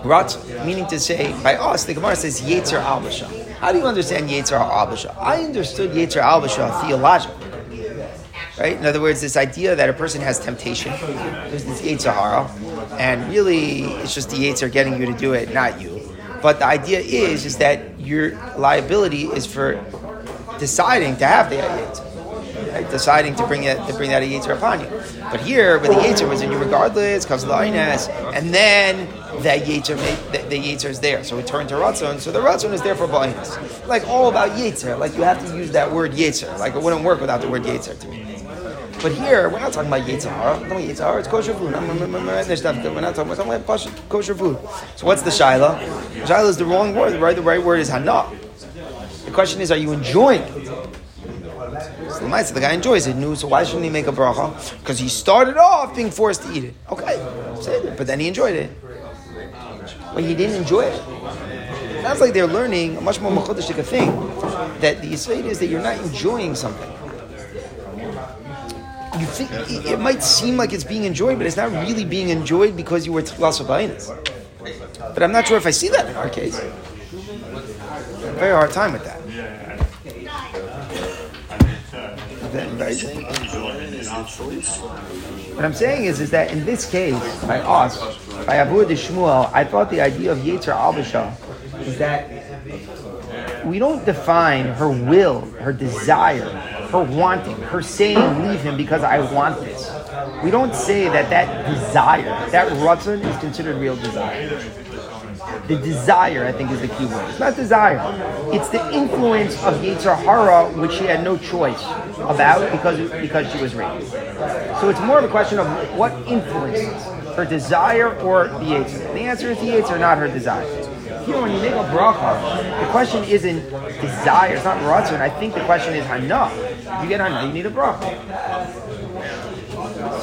Rat, meaning to say, by us, the Gemara says Yetzer Albasha. How do you understand Yetzer Albasha? I understood Yetzer Albasha theologically. Right? In other words, this idea that a person has temptation, there's this Yetzer and really it's just the Yetzer getting you to do it, not you. But the idea is, is that your liability is for deciding to have the Yetzer. Right? Deciding to bring it to bring that Yetzer upon you. But here, with the Yetzer was in you regardless, because of the Ines, and then that Yetzer, the, the is there. So we turn to Ratzon. So the Ratzon is there for Ba'inus. Like all about Yetzer. Like you have to use that word Yetzer. Like it wouldn't work without the word Yetzer to me. But here, we're not talking about Yetzer Hara. We're talking about Yetzer Hara. It's kosher food. We're not talking talking about kosher food. So what's the Shaila? Shaila is the wrong word. Right? The right word is Hana. The question is, are you enjoying it? So the the guy enjoys it. So why shouldn't he make a bracha? Because he started off being forced to eat it. Okay, but then he enjoyed it. But he didn't enjoy it. Sounds like they're learning a much more machudashika thing that the Yisrael is that you're not enjoying something. You think it, it might seem like it's being enjoyed, but it's not really being enjoyed because you were tchlas But I'm not sure if I see that in our case. A very hard time with that. What I'm saying is, is that in this case, by us, by Abu Shmuel, I thought the idea of Yetzer Albasha is that we don't define her will, her desire, her wanting, her saying, leave him because I want this. We don't say that that desire, that ratzon is considered real desire. The desire, I think, is the key word. It's not desire. It's the influence of Yetzer Hara, which she had no choice about because, because she was raped. So it's more of a question of what influences her desire or the. And the answer is the Yetzer, not her desire. Here, when you make a bracha, the question isn't desire, it's not ratzon. I think the question is hana. You get hana, you need a bracha.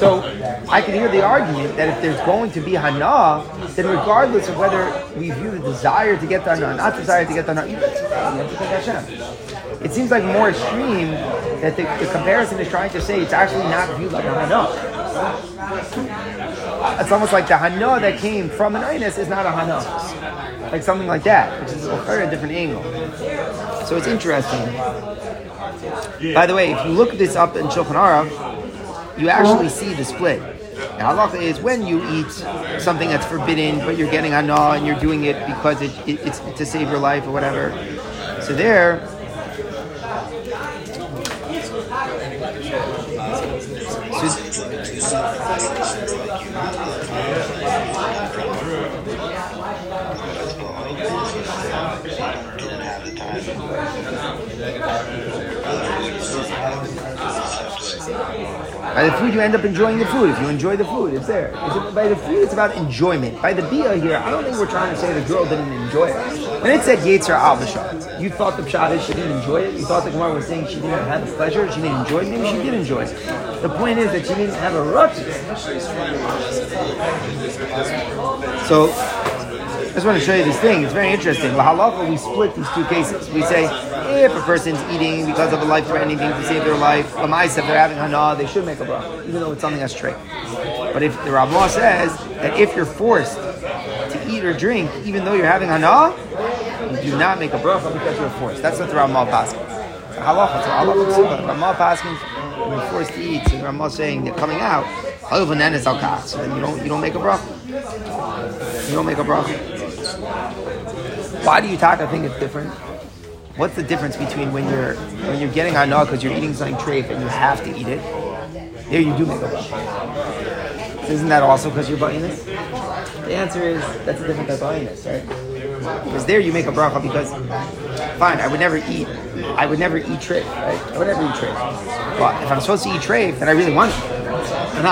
So I can hear the argument that if there's going to be hana, then regardless of whether we view the desire to get the hana, not desire to get the hana, you have to thank Hashem. It seems like more extreme that the, the comparison is trying to say it's actually not viewed like a hana. It's almost like the hana that came from an inus is not a hana. Like something like that, which is a very different angle. So it's interesting. By the way, if you look this up in Shulchan Aruch, you actually see the split. Now, halacha is when you eat something that's forbidden, but you're getting hana and you're doing it because it, it, it's to save your life or whatever. So there, By the food, you end up enjoying the food. If you enjoy the food, it's there. By the food, it's about enjoyment. By the bia here, I don't think we're trying to say the girl didn't enjoy it. When it said Yetzer Avashat, you thought the pshat is she didn't enjoy it. You thought the Gemara was saying she didn't have the pleasure. She didn't enjoy it. Maybe she did enjoy it. The point is that she didn't have a rut. So I just want to show you this thing. It's very interesting. Lahalacha, we split these two cases. We say if a person's eating because of a life-threatening thing to save their life, lamais, if they're having hana, they should make a bracha, even though it's something that's straight. But if the Ramah says that if you're forced to eat or drink, even though you're having hana, you do not make a bracha because you're forced. That's what the Ramah passes. Halacha, it's a halacha. Passes when you're forced to eat. So Ramah saying they're coming out. So then you don't you don't make a bracha. You don't make a bracha. Why do you talk? I think it's different. What's the difference between when you're when you're getting hana because you're eating something treif and you have to eat it? There you do make a bracha. Isn't that also because you're buying this? The answer is that's a different type of buyiness, right? Because there you make a bracha because fine, I would never eat I would never eat treif, right? I would never eat treif. But if I'm supposed to eat treif, then I really want it. I'm.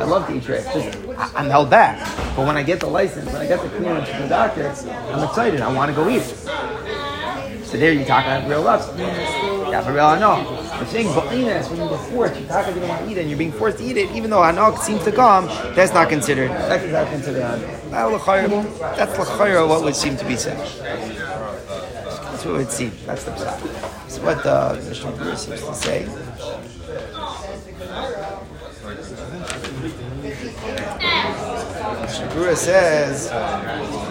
I love to eat treif. I'm held back. But when I get the license, when I get the clearance from the doctor, I'm excited. I want to go eat. So there you talk about real love. Yeah, for real, know. The thing, ba'iness, when you go forced, you talk about you don't want to eat and you're being forced to eat it, even though anog seems to come, that's not considered. That's not considered That's l'chayra what would seem to be said. That's what it would seem. That's the pshat. That's what the Mishnah seems to say. Shagura says.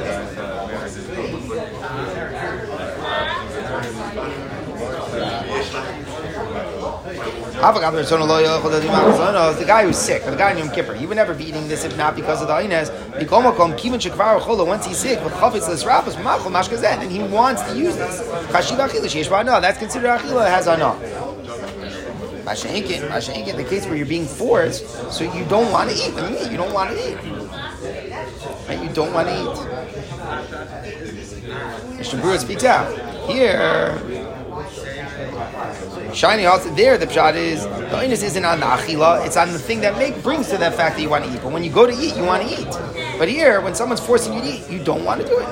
Uh, the guy who's sick, the guy in Yom Kippur, he would never be eating this if not because of the Ines. Once he's sick, and he wants to use this. No, That's considered achila has anah. The case where you're being forced, so you don't want to eat. Do you? You don't want to eat. Right? You don't want to eat. Mr. Brewer speaks out. Here, Shiny also there, the pshat is the onus isn't on the achila, it's on the thing that make brings to that fact that you want to eat. But when you go to eat, you want to eat. But here, when someone's forcing you to eat, you don't want to do it.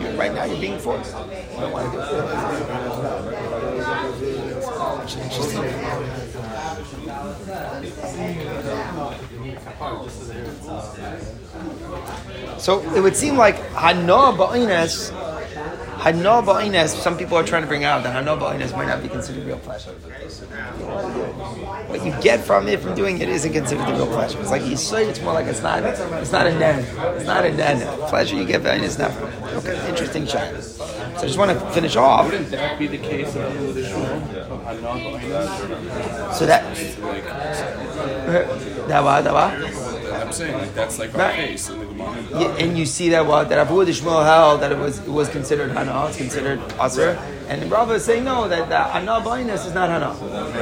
You're, right now, you're being forced. You don't want to do it. So it would seem like Hana Ba'ines, Hana Ba'ines, some people are trying to bring out that Hana Ba'ines might not be considered real pleasure. What you get from it, from doing it, isn't considered the real pleasure. It's like you say it's more like it's not, it's not a den. It's not a den. Pleasure you get Ba'ines never. Okay, interesting chat. So I just want to finish off. Wouldn't that be the case of the So that. That was, that was. I'm saying like that's like our Right. the Gemara. Yeah, and you see that what that Abu Shmuel held that it was it was considered hana, it's considered asr, and Rava is saying no that that hana blindness is not hana.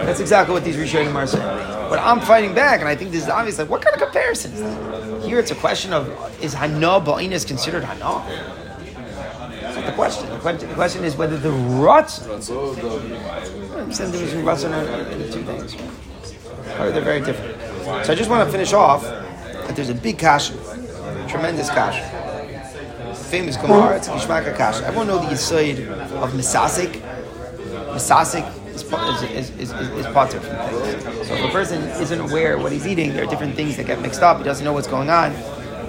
That's exactly what these Rishonim are saying. But I'm fighting back, and I think this is obvious. Like, what kind of comparison is that? Here, it's a question of is hana blindness considered hana? That's not the question. The question, the question is whether the ruts. I'm saying there was in the two things. They're very different. So I just want to finish off there's a big kasha, tremendous kasha. Famous Gemara, it's Gishmaka kasha. Everyone know the Yisoid of Misasik. Misasik is, is, is, is, is, potter from things. So if a person isn't aware what he's eating, there are different things that get mixed up. He doesn't know what's going on.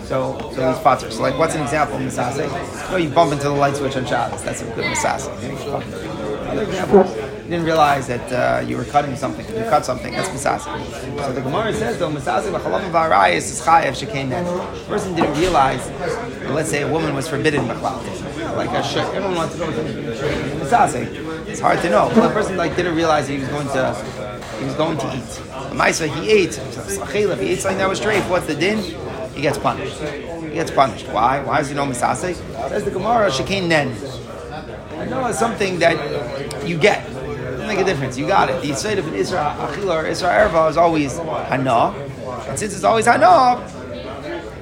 So, so he's potter. So like, what's an example of Misasik? Oh, you bump into the light switch on Shabbos. That's a good Misasik. Another example, you didn't realize that uh, you were cutting something. You cut something. That's misasik. So the Gemara says though, misasik b'chalam v'arayis is chayev shekain net. The person didn't realize. let's say a woman was forbidden b'chlal. Like a shirt. Everyone wants to with misasik. It's hard to know. Well, the person like didn't realize he was going to he was going to eat. The Maisa he ate. He ate something that was straight, what's the din? He gets punished. He gets punished. Why? Why is he no misasik? Says the Gemara shekain nen. I know it's something that you get. Make a difference. You got it. The side of an Isra Achila or Isra Erva is always Hana. And since it's always Hana,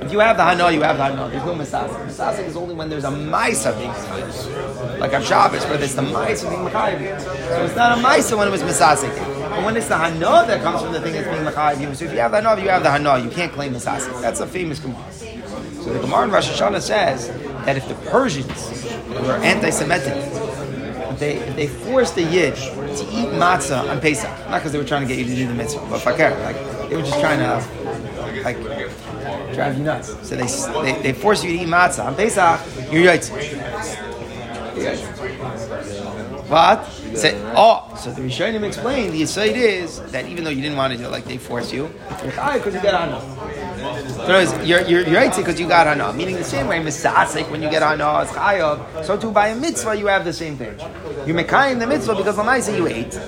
if you have the Hana, you have the Hana. There's no Misasik. Misasik is only when there's a Maisa being Like on Shabbos, where there's the Maisa being Makayim. So it's not a Maisa when it was Misasik. But when it's the hana that comes from the thing that's being mechayiv so if you have the hana, you have the hana. You can't claim misasik. That's a famous Gemara. So the Gemara in Rosh Hashanah says that if the Persians were anti-Semitic, they they forced the Yid to eat matzah on Pesach, not because they were trying to get you to do the mitzvah, but fakir, like they were just trying to like drive you nuts. So they they, they force you to eat matzah on Pesach. You're yaitz. What? Say, oh, so the Rishonim explained the aside is that even though you didn't want to do it, like they force you, you're because you got on. Words, you're, you're, you're right because you got hana. Meaning the same way, misasik, when you get hana, it's chayav. So too by a mitzvah, you have the same thing. You're mekayim the mitzvah because the lamaisa you ate.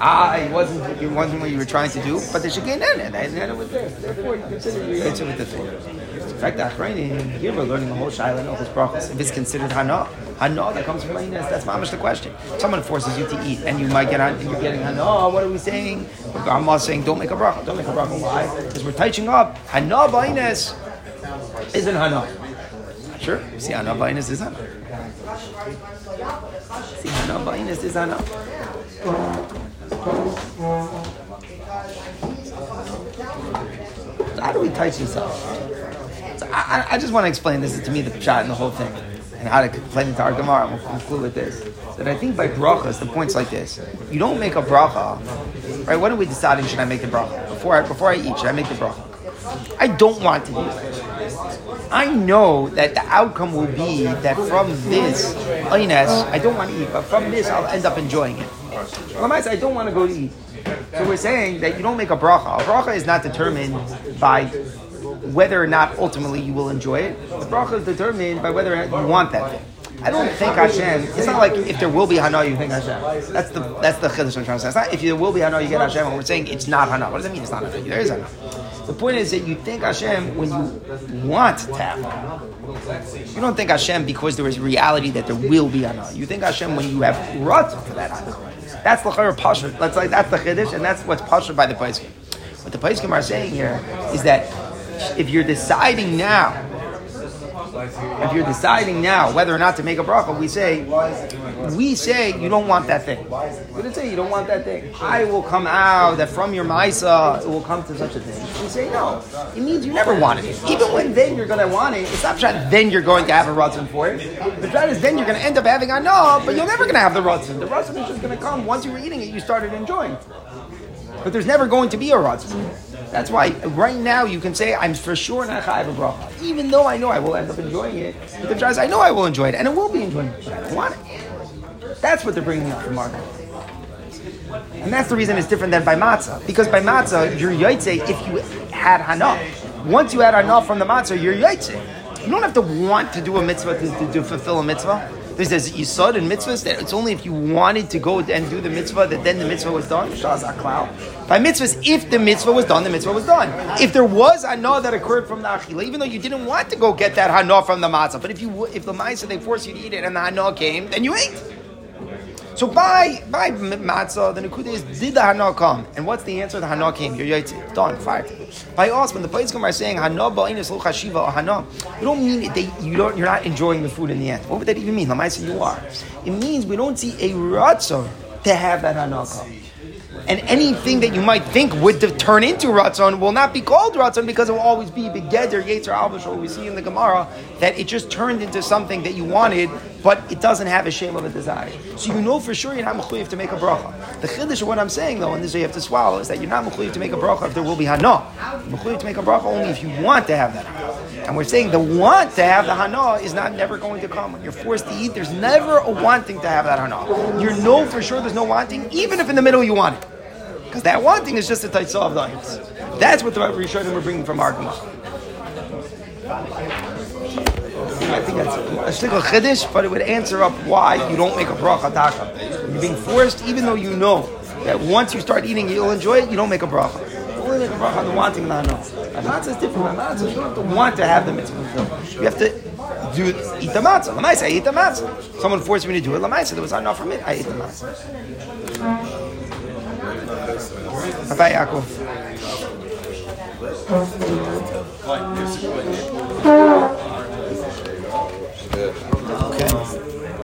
Ah, it wasn't, it wasn't what you were trying to do, but the shekin and it was there. Therefore, you consider yaitz with the thing. In fact, Achrayim, here we're learning the whole shaila and Ochus Brachos. If it's considered hana, hana that comes from Mainas, that's mamash the question. Someone forces you to eat, and you might get you're getting hana. Oh, what are we saying? Grandma's saying, don't make a bracha. Don't make a bracha. Why? Because we're touching up. Hana Mainas isn't hana. Sure. See, hana Mainas is hana. See, hana Mainas is hana. How do we touch? So I, I just want to explain this to me the shot and the whole thing and how to explain it to our Gemara. We'll conclude with this. That I think by brachas, the point's like this: you don't make a bracha, right? When are we deciding should I make the bracha before I before I eat? Should I make the bracha? I don't want to do it. I know that the outcome will be that from this, I don't want to eat, but from this I'll end up enjoying it. I don't want to go to eat. So we're saying that you don't make a bracha. A bracha is not determined by whether or not ultimately you will enjoy it. The bracha is determined by whether you want that thing. I don't think Hashem. It's not like if there will be Hana, you think Hashem. That's the that's the chiddush I'm trying to say. It's not if there will be Hana, you get Hashem. And we're saying it's not Hana. What does that mean? It's not Hana. There is Hana. The point is that you think Hashem when you want to have. You don't think Hashem because there is reality that there will be Hana. You think Hashem when you have rut for that Hana. That's the chayr. That's like that's the chiddush, and that's what's pasha by the Paiskim. What the Paiskim are saying here is that if you're deciding now if you're deciding now whether or not to make a bracha, we say, we say you don't want that thing. We didn't say you don't want that thing. I will come out that from your ma'isa it will come to such a thing. We say no. It means you never wanted it. Even when then you're going to want it, it's not that then you're going to have a ratzon for it. The try is then you're going to end up having a no, but you're never going to have the ratzon. The ratzon is just going to come once you were eating it. You started enjoying. But there's never going to be a ratzon. That's why right now you can say I'm for sure not chayav a bracha, even though I know I will end up enjoying it. The I know I will enjoy it, and it will be enjoying it, but I don't want it. That's what they're bringing up from Margaret. And that's the reason it's different than by matzah. Because by matzah, you're yaitse if you had hana. Once you had hana from the matzah, you're yaitse. You don't have to want to do a mitzvah to, to, to fulfill a mitzvah. There's this yisod in mitzvahs that it's only if you wanted to go and do the mitzvah that then the mitzvah was done. By mitzvahs, if the mitzvah was done, the mitzvah was done. If there was hana that occurred from the achila, even though you didn't want to go get that hana from the matzah, but if you if the ma'isa they forced you to eat it and the hana came, then you ate. So by by matzah, the nekuda is did the hana come? And what's the answer? The hana came. You're yaitzi. Done. Fired. By us, when the place are saying hana ba'inus lo chashiva or hana, you don't mean they, you don't you're not enjoying the food in the end. What would that even mean? Lamaisa you are. It means we don't see a ratzon to have that hana come. And anything that you might think would turn into Ratzon will not be called Ratzon because it will always be Begeder, Yetzer, Alvashol. We see in the Gemara that it just turned into something that you wanted, but it doesn't have a shame of a desire. So you know for sure you're not mechuyev to make a bracha. The chiddush of what I'm saying though, and this you have to swallow, is that you're not mechuyev to make a bracha if there will be hana. Mechuyev to make a bracha only if you want to have that. And we're saying the want to have the hana is not never going to come. When you're forced to eat, there's never a wanting to have that hana. You know for sure there's no wanting, even if in the middle you want it. Because that wanting is just a taitza of the. That's what the Rishonim were bringing from our Gemara. I think that's a shtickle chiddush, but it would answer up why you don't make a bracha taka. You're being forced, even though you know that once you start eating, you'll enjoy it. You don't make a bracha. Only make a bracha the wanting the no. matzah is different. The matzah, you don't have to want to have the mitzvah. You have to do eat the matzah. Lamaisa, I eat the matzah. Someone forced me to do it. Lamaisa, there was not enough from it. I ate the matzah. Rabbi Yaakov.